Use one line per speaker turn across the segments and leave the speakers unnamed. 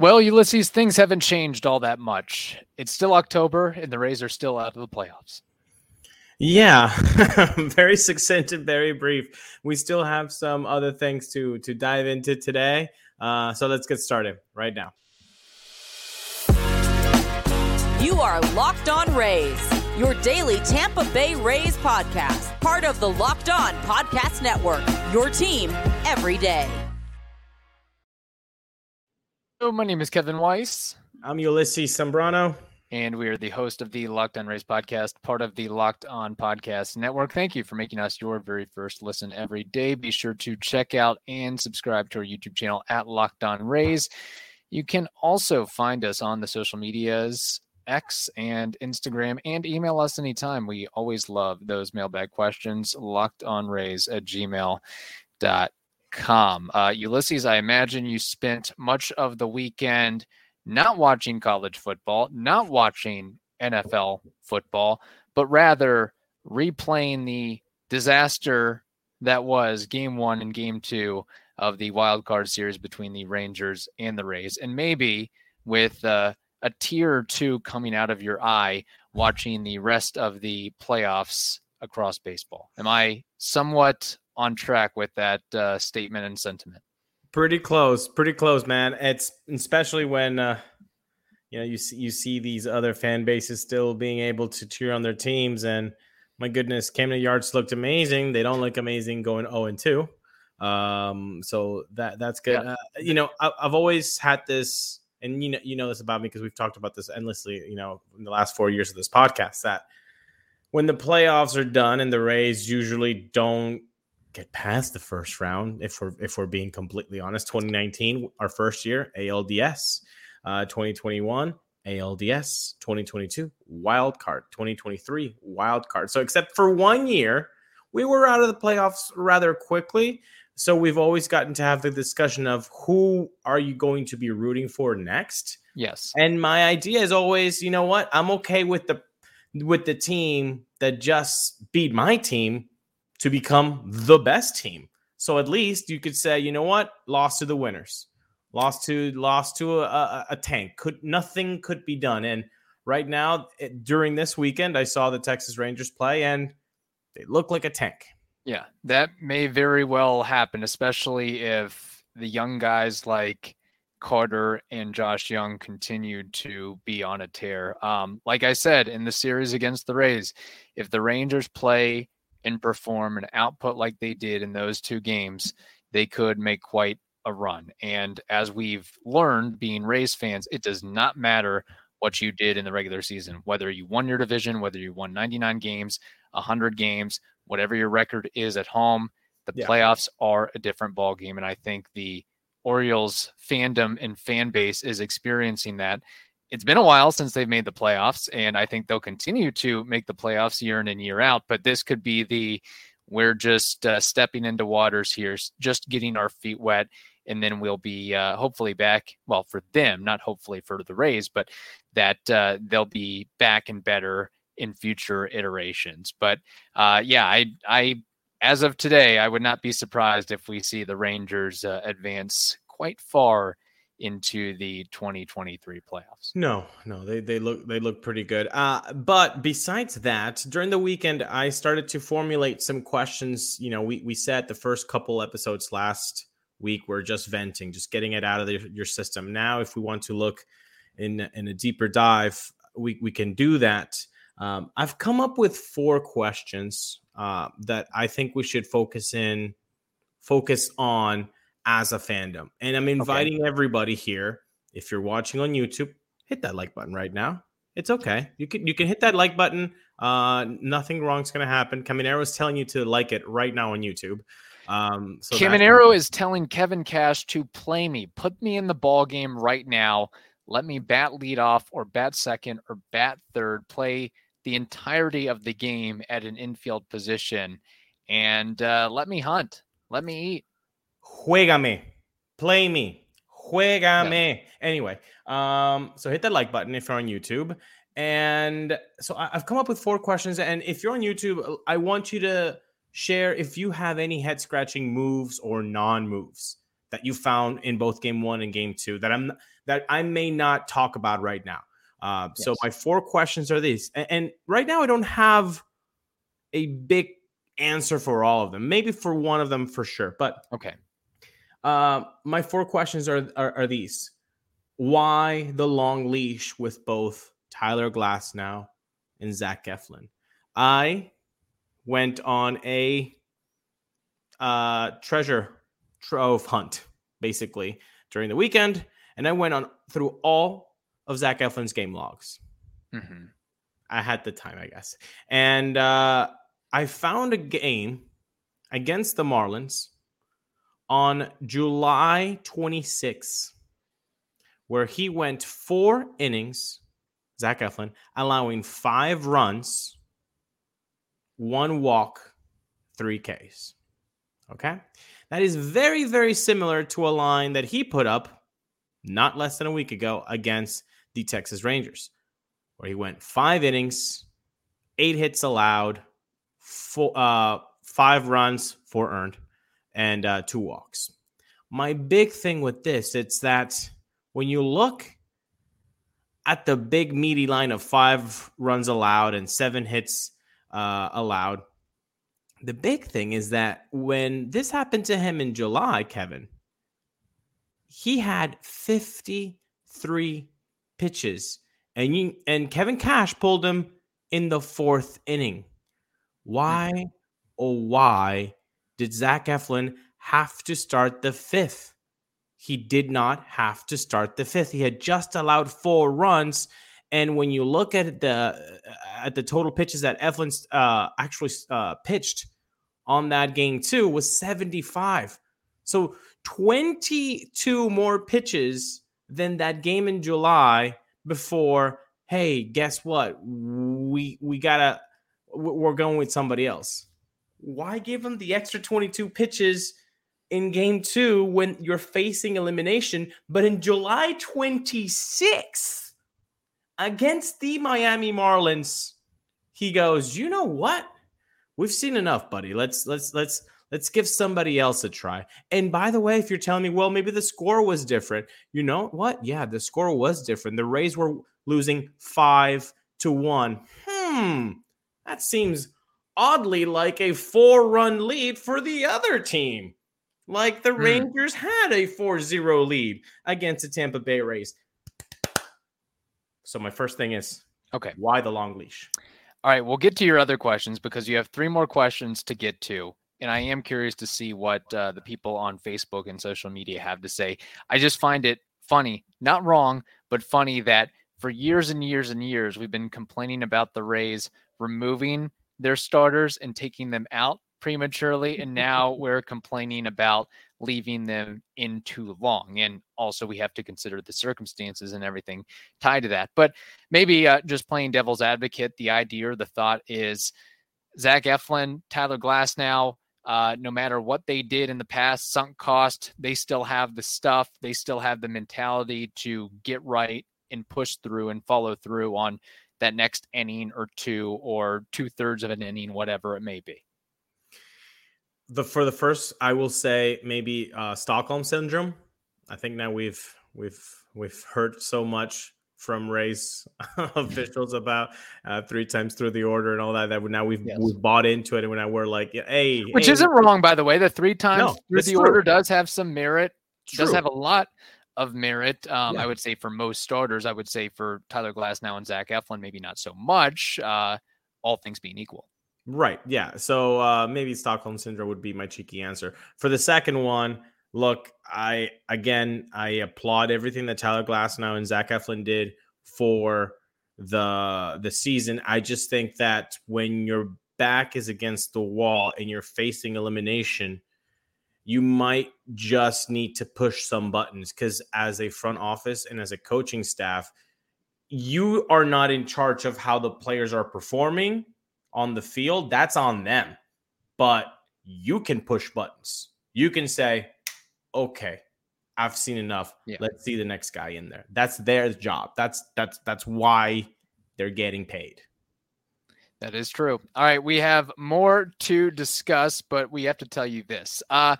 Well, Ulises, things haven't changed all that much. It's still October, and the Rays are still out of the playoffs.
Yeah, very succinct and very brief. We still have some other things to to dive into today. Uh, so let's get started right now.
You are Locked On Rays, your daily Tampa Bay Rays podcast, part of the Locked On Podcast Network. Your team every day.
Hello, my name is Kevin Weiss.
I'm Ulises Sambrano.
And we are the host of the Locked On Rays podcast, part of the Locked On Podcast Network. Thank you for making us your very first listen every day. Be sure to check out and subscribe to our YouTube channel at Locked On Rays. You can also find us on the social medias X and Instagram and email us anytime. We always love those mailbag questions. Locked on Rays at gmail.com. Uh, Ulises, I imagine you spent much of the weekend not watching college football, not watching NFL football, but rather replaying the disaster that was game one and game two of the wild card series between the Rangers and the Rays. And maybe with uh, a tear or two coming out of your eye watching the rest of the playoffs across baseball. Am I somewhat on track with that uh, statement and sentiment?
Pretty close, pretty close, man. It's especially when uh, you know you see you see these other fan bases still being able to cheer on their teams, and my goodness, Camden Yards looked amazing. They don't look amazing going zero and two. Um, so that that's good. Yeah. Uh, you know, I, I've always had this and you know you know this about me because we've talked about this endlessly you know in the last four years of this podcast that when the playoffs are done and the rays usually don't get past the first round if we're if we're being completely honest 2019 our first year alds uh, 2021 alds 2022 wild card 2023 wild card so except for one year we were out of the playoffs rather quickly so we've always gotten to have the discussion of who are you going to be rooting for next?
Yes.
And my idea is always, you know what? I'm okay with the with the team that just beat my team to become the best team. So at least you could say, you know what? Lost to the winners. Lost to lost to a, a, a tank. Could nothing could be done. And right now, it, during this weekend, I saw the Texas Rangers play, and they look like a tank.
Yeah, that may very well happen, especially if the young guys like Carter and Josh Jung continued to be on a tear. Um, like I said in the series against the Rays, if the Rangers play and perform and output like they did in those two games, they could make quite a run. And as we've learned being Rays fans, it does not matter what you did in the regular season, whether you won your division, whether you won 99 games, 100 games, whatever your record is at home, the yeah. playoffs are a different ball game, and I think the Orioles fandom and fan base is experiencing that. It's been a while since they've made the playoffs, and I think they'll continue to make the playoffs year in and year out. But this could be the we're just uh, stepping into waters here, just getting our feet wet, and then we'll be uh, hopefully back. Well, for them, not hopefully for the Rays, but that uh, they'll be back and better in future iterations. But uh, yeah, I, I, as of today, I would not be surprised if we see the Rangers uh, advance quite far into the 2023 playoffs.
No, no, they they look they look pretty good. Uh, but besides that, during the weekend, I started to formulate some questions. You know, we we said the first couple episodes last week we're just venting, just getting it out of the, your system. Now, if we want to look in in a deeper dive, we we can do that. Um, I've come up with four questions uh, that I think we should focus in, focus on as a fandom, and I'm inviting okay. everybody here. If you're watching on YouTube, hit that like button right now. It's okay. You can you can hit that like button. Uh, nothing wrong's gonna happen. Caminero is telling you to like it right now on YouTube. Um,
so Caminero is telling Kevin Cash to play me, put me in the ball game right now. Let me bat lead off or bat second or bat third. Play the entirety of the game at an infield position and uh, let me hunt. Let me eat.
Juegame. Play me. Juegame. Yeah. Anyway, um, so hit that like button if you're on YouTube. And so I've come up with four questions. And if you're on YouTube, I want you to share if you have any head scratching moves or non moves that you found in both game one and game two that I'm that I may not talk about right now. Uh, yes. So my four questions are these, and, and right now I don't have a big answer for all of them. Maybe for one of them for sure, but
okay.
Uh, my four questions are, are, are these: Why the long leash with both Tyler Glasnow and Zach Eflin? I went on a uh, treasure trove hunt, basically during the weekend, and I went on through all of Zach Eflin's game logs. Mm-hmm. I had the time, I guess, and uh, I found a game against the Marlins on July 26, where he went four innings, Zach Eflin, allowing five runs, one walk, three Ks. Okay. That is very, very similar to a line that he put up not less than a week ago against the Texas Rangers, where he went five innings, eight hits allowed, four, uh, five runs, four earned, and uh, two walks. My big thing with this, it's that when you look at the big meaty line of five runs allowed and seven hits uh, allowed, the big thing is that when this happened to him in July, Kevin, he had 53 pitches and you and Kevin Cash pulled him in the fourth inning. Why oh why did Zach Eflin have to start the fifth? He did not have to start the fifth. He had just allowed four runs. And when you look at the at the total pitches that Eflin uh, actually uh, pitched on that game too was 75. So 22 more pitches than that game in July before. Hey, guess what? We we gotta we're going with somebody else why give him the extra 22 pitches in game two when you're facing elimination? But in July 26th against the Miami Marlins, he goes, you know what? We've seen enough, buddy. Let's let's let's let's give somebody else a try. And by the way, if you're telling me, well, maybe the score was different, you know what? Yeah, the score was different. The Rays were losing five to one. Hmm, that seems oddly like a four run lead for the other team. Like the hmm. Rangers had a 4 0 lead against the Tampa Bay Rays. So, my first thing is
okay,
why the long leash?
All right, we'll get to your other questions because you have three more questions to get to. And I am curious to see what uh, the people on Facebook and social media have to say. I just find it funny, not wrong, but funny that for years and years and years, we've been complaining about the Rays removing their starters and taking them out prematurely. And now we're complaining about leaving them in too long. And also, we have to consider the circumstances and everything tied to that. But maybe uh, just playing devil's advocate, the idea or the thought is Zach Eflin, Tyler Glasnow. Uh, no matter what they did in the past, sunk cost, they still have the stuff. They still have the mentality to get right and push through and follow through on that next inning or two or two thirds of an inning, whatever it may be.
The for the first, I will say maybe uh, Stockholm syndrome. I think now we've we've we've heard so much from Rays officials about uh, three times through the order and all that that now we've yes. we've bought into it and now we're like hey
which
hey.
isn't wrong by the way the three times no, through the true. order does have some merit does have a lot of merit. Um, yeah. I would say for most starters, I would say for Tyler Glasnow and Zach Eflin, maybe not so much. Uh, all things being equal.
Right. Yeah. So uh, maybe Stockholm syndrome would be my cheeky answer. For the second one, look, I again I applaud everything that Tyler Glasnow and Zach Eflin did for the the season. I just think that when your back is against the wall and you're facing elimination, you might just need to push some buttons because as a front office and as a coaching staff, you are not in charge of how the players are performing on the field. That's on them. But you can push buttons. You can say, okay, I've seen enough. Yeah. Let's see the next guy in there. That's their job. That's that's that's why they're getting paid.
That is true. All right, we have more to discuss, but we have to tell you this. Uh,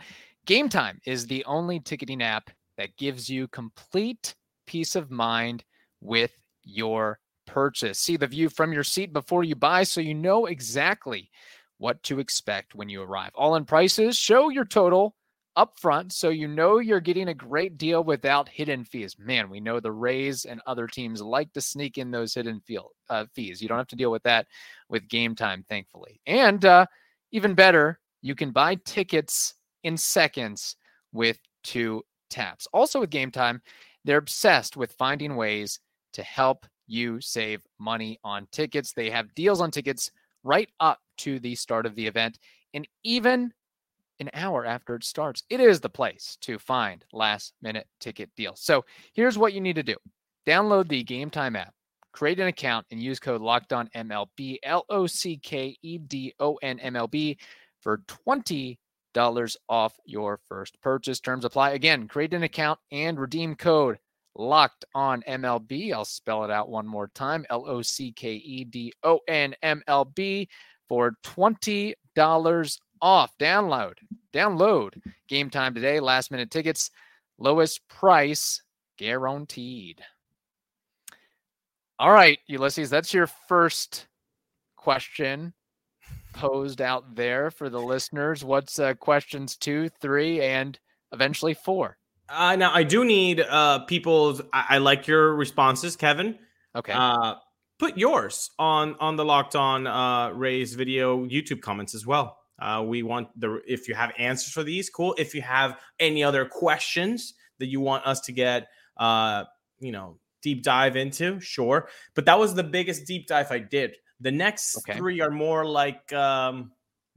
Gametime is the only ticketing app that gives you complete peace of mind with your purchase. See the view from your seat before you buy so you know exactly what to expect when you arrive. All in prices, show your total upfront so you know you're getting a great deal without hidden fees. Man, we know the Rays and other teams like to sneak in those hidden feel, uh, fees. You don't have to deal with that with Gametime, thankfully. And uh, even better, you can buy tickets in seconds with two taps. Also, with Gametime, they're obsessed with finding ways to help you save money on tickets. They have deals on tickets right up to the start of the event. And even an hour after it starts. It is the place to find last minute ticket deals. So here's what you need to do download the Gametime app, create an account, and use code LOCKEDON MLB, L O C K E D O N M L B for $20 off your first purchase. Terms apply. Again, create an account and redeem code locked on MLB. I'll spell it out one more time L O C K E D O N M L B for $20 off. Download, download Gametime today. Last minute tickets, lowest price guaranteed. All right, Ulises, that's your first question posed out there for the listeners. What's uh, questions two, three, and eventually four?
Uh, now I do need uh people's. I, I like your responses, Kevin.
Okay.
Uh, put yours on on the locked on uh Rays video YouTube comments as well. Uh, we want the if you have answers for these, cool. If you have any other questions that you want us to get, uh, you know, deep dive into, sure. But that was the biggest deep dive I did. The next
Okay.
three are more like um,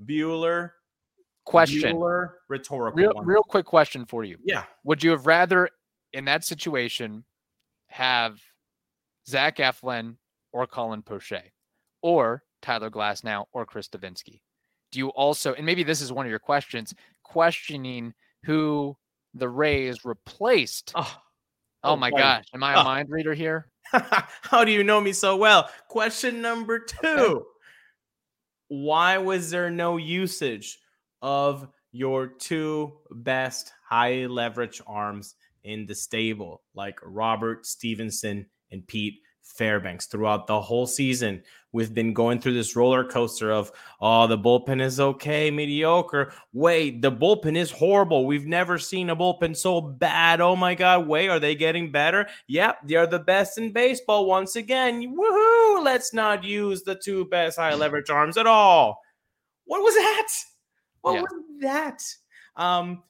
Bueller
Question.
Bueller, rhetorical.
Real, real quick question for you.
yeah.
Would you have rather, in that situation, have Zach Eflin or Colin Poche, or Tyler Glasnow or Chris Devenski? Do you also, and maybe this is one of your questions, questioning who the Rays replaced?
Oh,
Oh, my gosh, am I a
Oh.
mind reader here?
How do you know me so well? Question number two Why was there no usage of your two best high leverage arms in the stable, like Robert Stephenson and Pete Fairbanks throughout the whole season? We've been going through this roller coaster of, oh, the bullpen is okay, mediocre. Wait, the bullpen is horrible. We've never seen a bullpen so bad. Oh my God, wait, are they getting better? Yep, they're the best in baseball once again. Woohoo! Let's not use the two best high leverage arms at all. What was that? What
Yeah.
was that? Um,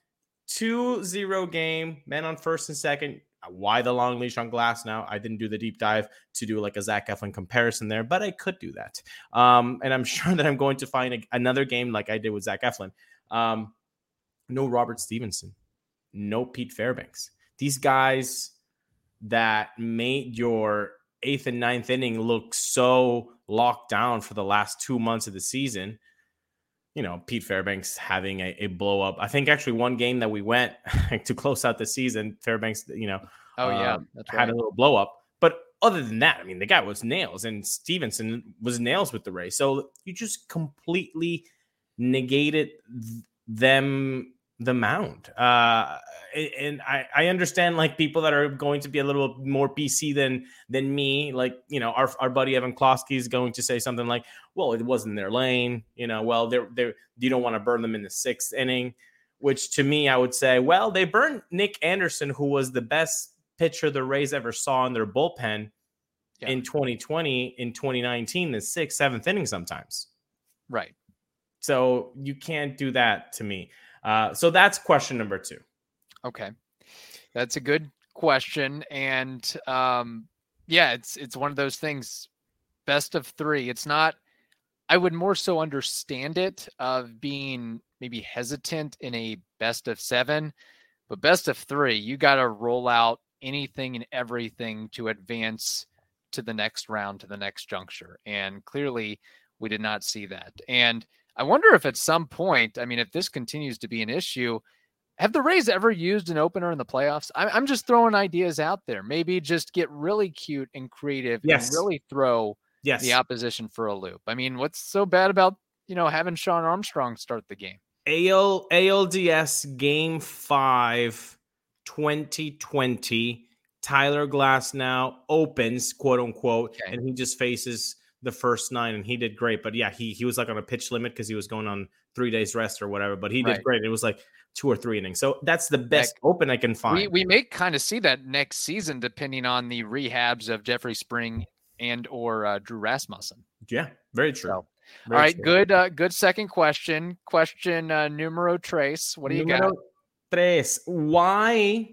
2-0 game, men on first and second. Why the long leash on Glasnow? I didn't do the deep dive to do like a Zach Eflin comparison there, but I could do that. Um, and I'm sure that I'm going to find a, another game like I did with Zach Eflin. Um, no Robert Stephenson, no Pete Fairbanks. These guys that made your eighth and ninth inning look so locked down for the last two months of the season. You know, Pete Fairbanks having a, a blow up. I think actually one game that we went to close out the season, Fairbanks, you know,
Oh, yeah,
um,
that's
had a little blow up. But other than that, I mean, the guy was nails, and Stephenson was nails with the Rays. So you just completely negated th- them the mound. Uh, and I, I understand like people that are going to be a little more PC than than me. Like you know, our our buddy Evan Klosky is going to say something like, "Well, it wasn't their lane." You know, well, they're they you don't want to burn them in the sixth inning. Which to me, I would say, well, they burned Nick Anderson, who was the best pitcher the Rays ever saw in their bullpen
Yeah.
in 2020, in 2019, the sixth, seventh inning sometimes.
Right.
So you can't do that to me. Uh, so that's question number two.
Okay. That's a good question. And um, yeah, it's it's one of those things. Best of three. It's not I would more so understand it of being maybe hesitant in a best of seven, but best of three, you gotta roll out anything and everything to advance to the next round, to the next juncture. And clearly we did not see that. And I wonder if at some point, I mean, if this continues to be an issue, have the Rays ever used an opener in the playoffs? I'm, I'm just throwing ideas out there. Maybe just get really cute and creative
Yes.
and really throw
Yes.
the opposition for a loop. I mean, what's so bad about, you know, having Shawn Armstrong start the game?
AL ALDS Game Five, 2020. Tyler Glasnow opens, quote unquote,
Okay.
and he just faces the first nine, and he did great. But yeah, he he was like on a pitch limit because he was going on three days rest or whatever. But he did
Right.
great. It was like two or three innings. So that's the best open I can find.
We we may kind of see that next season, depending on the rehabs of Jeffrey Springs and or uh, Drew Rasmussen.
yeah, very true.
So,
Very
All right,
true.
good uh, good second question. Question uh, numero trace. What do you got?
Tres. Why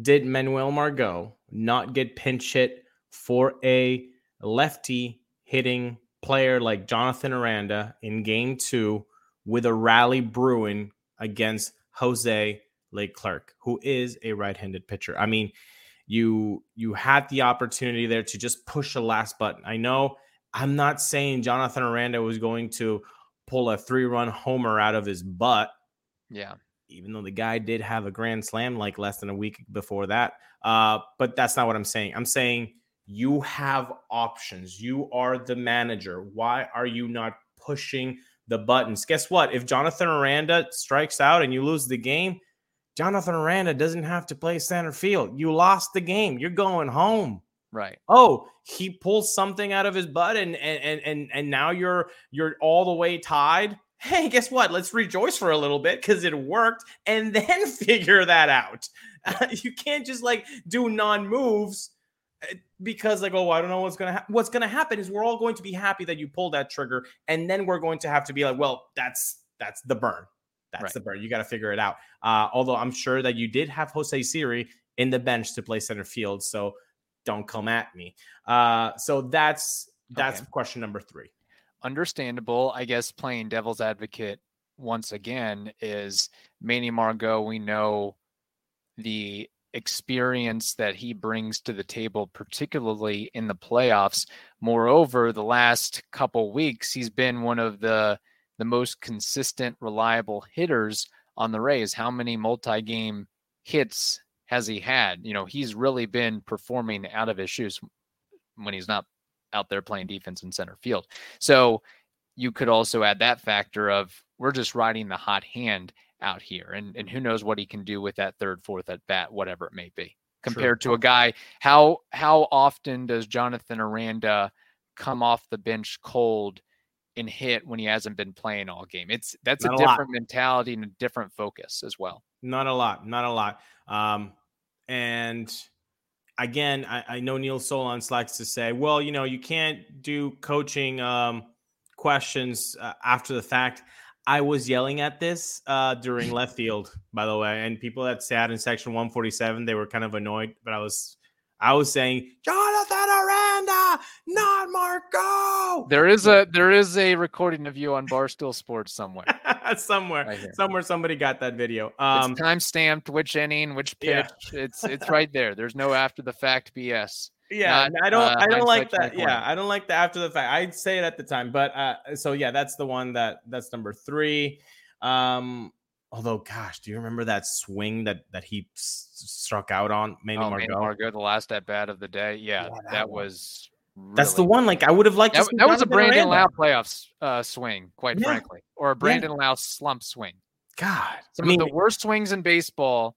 did Manuel Margot not get pinch hit for a lefty hitting player like Jonathan Aranda in game two with a rally brewing against Jose Leclerc, who is a right-handed pitcher? I mean, you you had the opportunity there to just push the last button. I know I'm not saying Jonathan Aranda was going to pull a three-run homer out of his butt
Yeah,
even though the guy did have a grand slam like less than a week before that. Uh, but that's not what I'm saying. I'm saying you have options. You are the manager. Why are you not pushing the buttons? Guess what? If Jonathan Aranda strikes out and you lose the game, Jonathan Aranda doesn't have to play center field. You lost the game. You're going home
right.
oh he pulls something out of his butt and and and and, now you're you're all the way tied hey guess what let's rejoice for a little bit because it worked and then figure that out you can't just like do non-moves because like oh i don't know what's gonna happen what's gonna happen is we're all going to be happy that you pulled that trigger and then we're going to have to be like well that's that's the burn that's
Right.
the burn you got to figure it out uh although i'm sure that you did have jose siri in the bench to play center field so don't come at me. Uh, so that's that's
Okay.
question number three.
Understandable. I guess playing devil's advocate once again is Manny Margot. We know the experience that he brings to the table, particularly in the playoffs. Moreover, the last couple weeks, he's been one of the the most consistent, reliable hitters on the Rays. How many multi-game hits has he had? You know, he's really been performing out of his shoes when he's not out there playing defense in center field. So you could also add that factor of we're just riding the hot hand out here, and and who knows what he can do with that third, fourth at bat, whatever it may be. Compared to a guy, how how often does Jonathan Aranda come off the bench cold and hit when he hasn't been playing all game? It's that's
Not
a
a
different mentality and a different focus as well.
Not a lot, not a lot. Um, and again, I, I know Neil Solondz likes to say, well, you know, you can't do coaching um, questions uh, after the fact. I was yelling at this uh, during left field, by the way, and people that sat in section 147, they were kind of annoyed, but I was, I was saying, Jonathan Aranda, not Margot.
There is a there is a recording of you on Barstool Sports somewhere.
somewhere,
Right
somewhere, somebody got that video. Um,
it's time stamped, which inning, which pitch.
Yeah.
It's it's right there. There's no after the fact BS.
Yeah,
not,
I don't,
uh,
I don't like that. Yeah, I don't like the after the fact. I'd say it at the time, but uh, so yeah, that's the one that that's number three. Um, although, gosh, do you remember that swing that that he s- struck out on Manny
oh, Manny
Margot?
Margot, the last at bat of the day. Yeah,
Yeah,
that,
that
was.
That's the
really-
one. Like I would have liked
That, that was a Brandon. Lowe playoff uh, swing, quite
Yeah.
frankly, or a Brandon Lowe slump swing.
God,
Some
I mean,
of the worst swings in baseball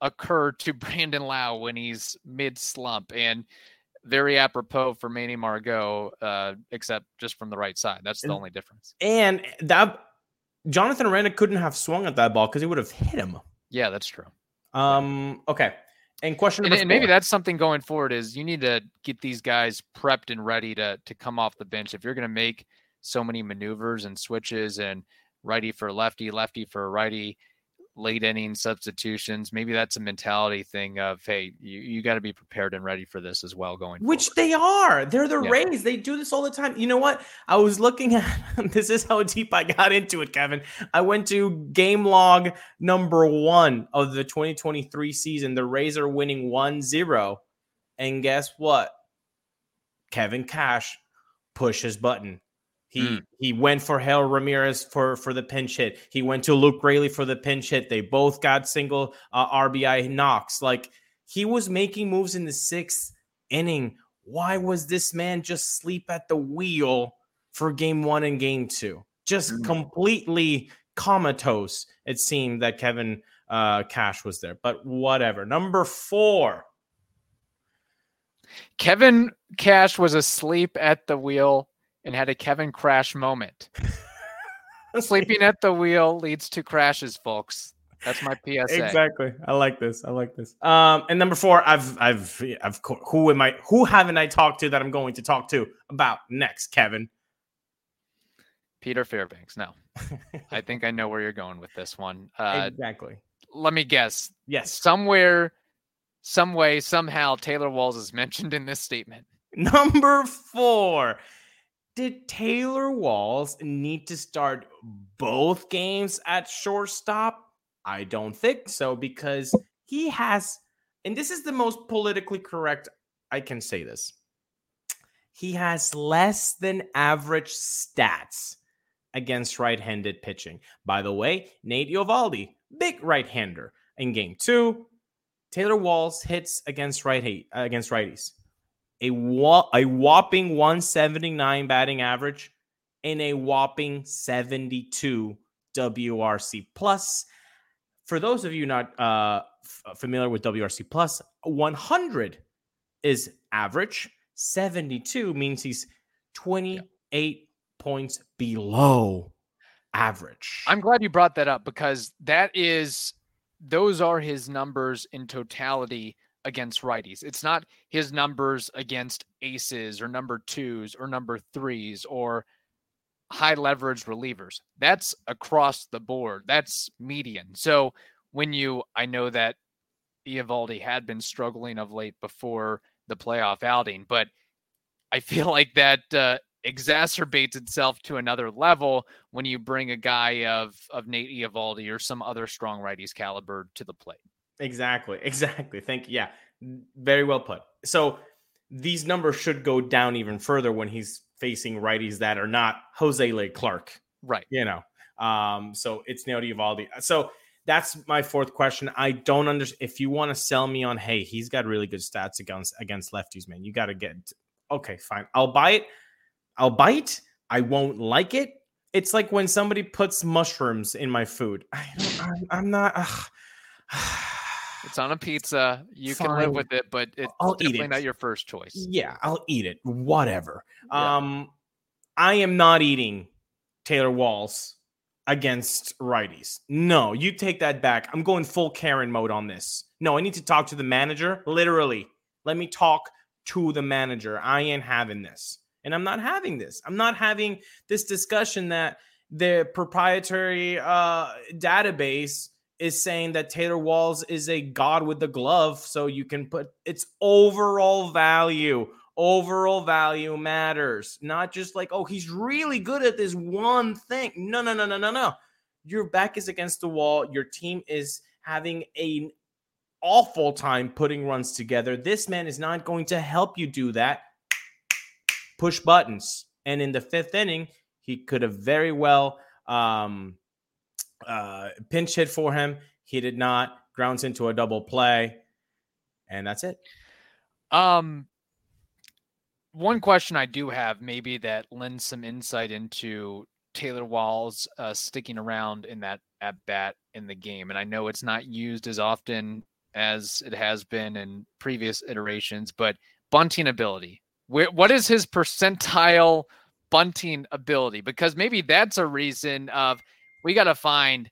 occur to Brandon Lowe when he's mid slump, and very apropos for Manny Margot, uh, except just from the right side. That's the
And-
only difference.
and that Jonathan Aranda couldn't have swung at that ball because he would have hit him.
Yeah, that's true.
Um, okay. And question
and,
number
and maybe that's something going forward is you need to get these guys prepped and ready to to come off the bench if you're going to make so many maneuvers and switches and righty for lefty lefty for righty late inning substitutions maybe that's a mentality thing of hey you, you got to be prepared and ready for this as well going
Which
forward.
they are. They're the
Yeah.
Rays. They do this all the time. You know what? I was looking at this is how deep I got into it, Kevin. I went to game log number one of the 2023 season. The Rays are winning 1 0. And guess what? Kevin Cash pushes button. He
Mm.
he went for Harold Ramirez for for the pinch hit. He went to Luke Raley for the pinch hit. They both got single uh, RBI knocks. Like he was making moves in the sixth inning. Why was this man just sleep at the wheel for game one and game two? Just
Mm.
completely, comatose. It seemed that Kevin uh, Cash was there, but whatever. Number four.
Kevin Cash was asleep at the wheel and had a Kevin Crash moment. Sleeping at the wheel leads to crashes, folks. That's my PSA.
Exactly. I like this. I like this. Um, and number four, I've, I've, I've, who am I? Who haven't I talked to that I'm going to talk to about next, Kevin?
Peter Fairbanks. No, I think I know where you're going with this one. Uh,
exactly.
Let me guess.
Yes.
Somewhere, some way, somehow, Taylor Walls is mentioned in this statement.
Number four. Did Taylor Walls need to start both games at shortstop? I don't think so because he has, and this is the most politically correct I can say this. He has less than average stats against right-handed pitching. By the way, Nate Eovaldi, big right-hander in game two. Taylor Walls hits against right against righties. A, wa- a whopping 179 batting average and a whopping 72 WRC plus. For those of you not uh, f- familiar with WRC plus, 100 is average. 72 means he's 28 points below average.
I'm glad you brought that up because that is those are his numbers in totality against righties. It's not his numbers against aces or number twos or number threes or high leverage relievers. That's across the board. That's median. So when you, I know that Eovaldi had been struggling of late before the playoff outing, but I feel like that uh, exacerbates itself to another level when you bring a guy of of Nate Eovaldi or some other strong righties caliber to the plate.
Exactly. Exactly. Thank you. Yeah. Very well put. So these numbers should go down even further when he's facing righties that are not Jose Leclerc.
Right.
You know. Um, so it's Nate Eovaldi. So that's my fourth question. I don't understand if you want to sell me on hey, he's got really good stats against against lefties, man. You got to get okay, fine. I'll buy it. I'll bite. I won't like it. It's like when somebody puts mushrooms in my food. I I'm not.
it's on a pizza. You Fine. can live with it, but it's I'll definitely it. not your first choice.
Yeah, I'll eat it. Whatever. Yeah. Um, I am not eating Taylor Walls against righties. No, you take that back. I'm going full Karen mode on this. No, I need to talk to the manager. Literally, let me talk to the manager. I ain't having this. And I'm not having this. I'm not having this discussion that the proprietary uh, database is saying that Taylor Walls is a god with the glove. So you can put its overall value. Overall value matters, not just like, oh, he's really good at this one thing. No, no, no, no, no, no. Your back is against the wall. Your team is having an awful time putting runs together. This man is not going to help you do that push buttons. And in the fifth inning, he could have very well um, uh, pinch hit for him. He did not. Grounds into a double play, and that's it.
Um, one question I do have, maybe that lends some insight into Taylor Walls uh, sticking around in that at bat in the game, and I know it's not used as often as it has been in previous iterations, but bunting ability where, what is his percentile bunting ability? Because maybe that's a reason of we got to find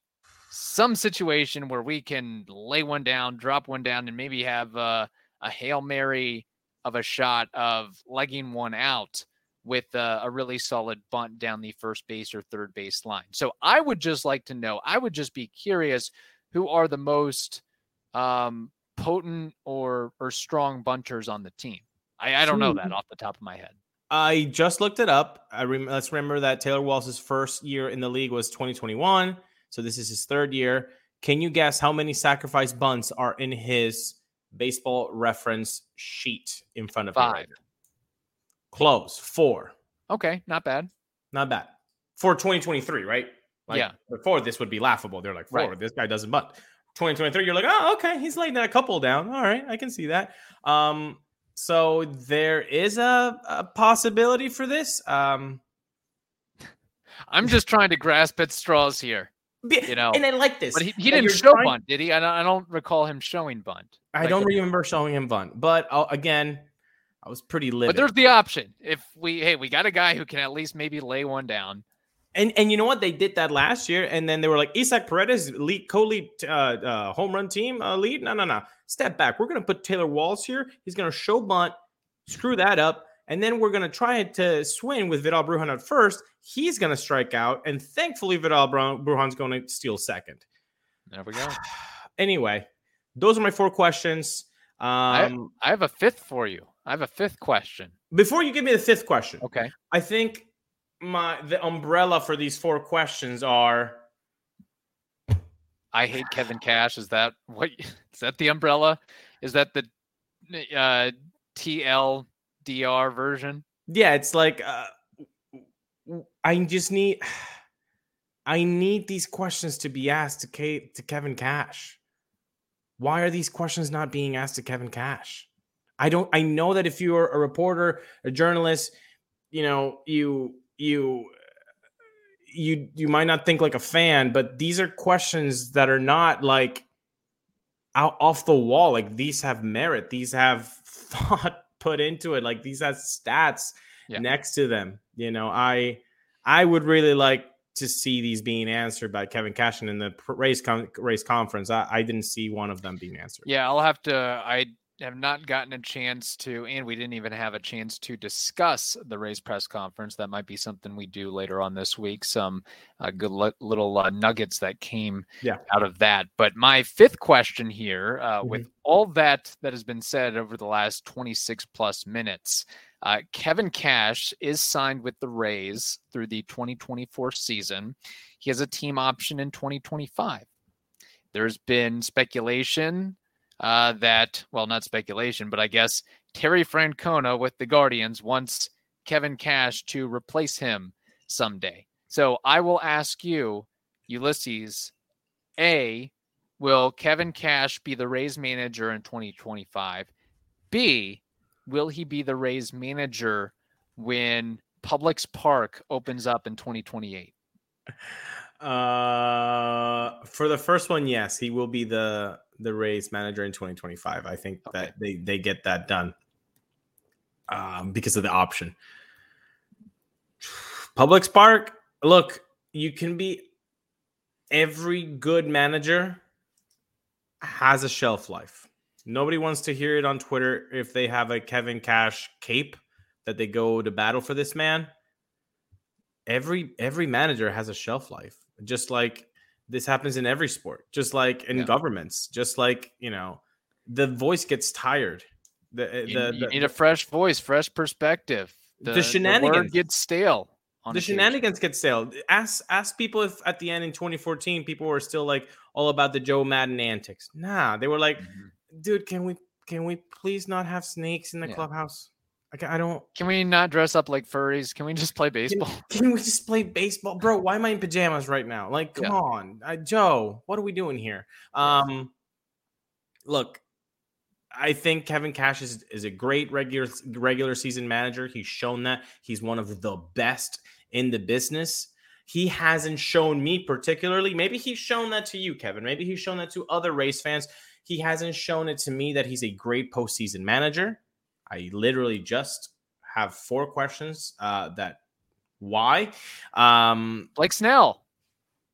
some situation where we can lay one down, drop one down, and maybe have a, a hail mary of a shot of legging one out with a, a, really solid bunt down the first base or third base line. So I would just like to know. I would just be curious who are the most um, potent or or strong bunters on the team. I, I don't know that hmm. off the top of my head.
I just looked it up. I rem- let's remember that Taylor Walls' first year in the league was 2021, so this is his third year. Can you guess how many sacrifice bunts are in his baseball reference sheet in front of
Five. Right
Close. Four.
Okay, not bad.
Not bad. For 2023, right?
Like yeah.
Before this would be laughable. They're like, four. Right. This guy doesn't bunt. 2023, you're like, oh, okay, he's laying that couple down. All right, I can see that. Um, so there is a, a possibility for this. Um,
I'm just trying to grasp at straws here. You know,
and I like this.
but he, he didn't show
trying-
bunt, did he? I don't, I don't recall him showing bunt.
I
Like,
don't remember showing him bunt, but uh, again, I was pretty livid.
But there's the option. If we, hey, we got a guy who can at least maybe lay one down.
And and you know what? They did that last year, and then they were like, Isaac Paredes lead co-lead uh, uh, home run team uh, lead. No, no, no. Step back. We're gonna put Taylor Walls here. He's gonna show bunt, screw that up, and then we're gonna try to swing with Vidal Brujan at first. He's gonna strike out, and thankfully Vidal Bru- Brujan's gonna steal second.
There we go.
Anyway, those are my four questions. Um,
I have a fifth for you. I have a fifth question.
before you give me the fifth question,
Okay.
I think my the umbrella for these four questions are
I hate Kevin Cash. Is that what? Is that the umbrella? Is that the uh, TLDR version?
yeah, it's like uh, I just need I need these questions to be asked to Kate to Kevin Cash. Why are these questions not being asked to Kevin Cash? I don't I know that if you're a reporter, a journalist, you know, you you you you might not think like a fan, but these are questions that are not like out off the wall. Like these have merit. These have thought put into it. Like these have stats
Yeah.
next to them. You know, I I would really like to see these being answered by Kevin Cashin in the Rays con- Rays conference. I, I didn't see one of them being answered.
Yeah, I'll have to. I have not gotten a chance to, and we didn't even have a chance to discuss the Rays press conference. That might be something we do later on this week. Some uh, good li- little uh, nuggets that came
Yeah.
out of that. But my fifth question here, uh, with all that that has been said over the last 26 plus minutes, uh, Kevin Cash is signed with the Rays through the 2024 season. He has a team option in 2025. There's been speculation uh, that, well, not speculation, but I guess Terry Francona with the Guardians wants Kevin Cash to replace him someday. So I will ask you, Ulises, A, will Kevin Cash be the Rays manager in 2025? B, will he be the Rays manager when Publix Park opens up in 2028?
Uh, for the first one, yes, he will be the the Rays manager in 2025. I think
Okay.
that they they get that done um, because of the option. Publix Park, look, you can be every good manager has a shelf life. Nobody wants to hear it on Twitter if they have a Kevin Cash cape that they go to battle for this man. Every every manager has a shelf life, just like this happens in every sport, just like in
Yeah.
governments, just like you know, the voice gets tired. The
You,
the,
you
the-
need a fresh voice, fresh perspective.
The
word
shenanigans.
gets stale. on
the shenanigans get stale. Ask ask people if at the end in 2014 people were still like all about the Joe Maddon antics. Nah, they were like,
Mhm.
dude, can we can we please not have snakes in the
Yeah.
clubhouse? Like I don't.
Can we not dress up like furries? Can we just play
Can,
baseball?
can we just play baseball, bro? Why am I in pajamas right now? Like, come
Yeah.
on, uh, Joe. What are we doing here? Um, look, I think Kevin Cash is, is a great regular regular season manager. He's shown that he's one of the best in the business. He hasn't shown me particularly. Maybe he's shown that to you, Kevin. Maybe he's shown that to other Rays fans. He hasn't shown it to me that he's a great postseason manager. I literally just have four questions uh, that why. Um,
Like Snell,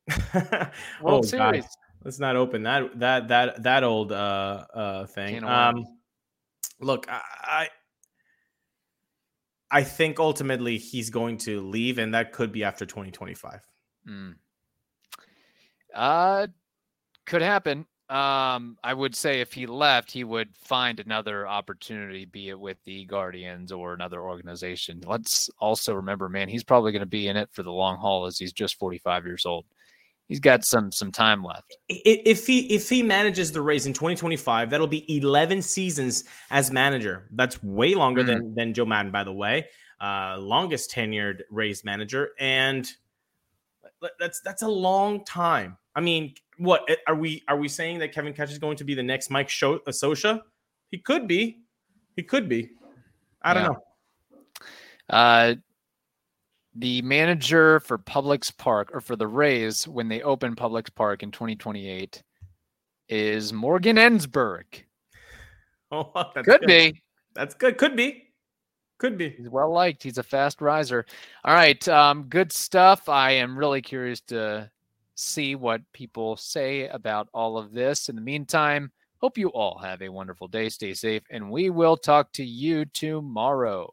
oh,
World
God. Let's not open that that that that old uh uh thing. Um look, I, I I think ultimately he's going to leave and that could be after 2025.
Mm. Uh, could happen. Um, I would say if he left, he would find another opportunity, be it with the Guardians or another organization. Let's also remember, man, he's probably going to be in it for the long haul, as he's just 45 years old. He's got some some time left.
If he if he manages the Rays in 2025, that'll be 11 seasons as manager. That's way longer
Mm.
than than Joe Maddon, by the way. Uh, longest tenured Rays manager, and that's that's a long time. I mean, what eh, are we are we saying that Kevin Cash is going to be the next Mike Sho- uh, Scioscia? He could be. He could be. I don't
Yeah.
know.
Uh, the manager for Publix Park or for the Rays when they open Publix Park in 2028 is Morgan Ensberg.
Oh, that's
Could
good.
be.
That's good. Could be. Could be.
He's well liked. He's a fast riser. All right. Um, good stuff. I am really curious to see what people say about all of this. In the meantime, hope you all have a wonderful day. Stay safe, and we will talk to you tomorrow.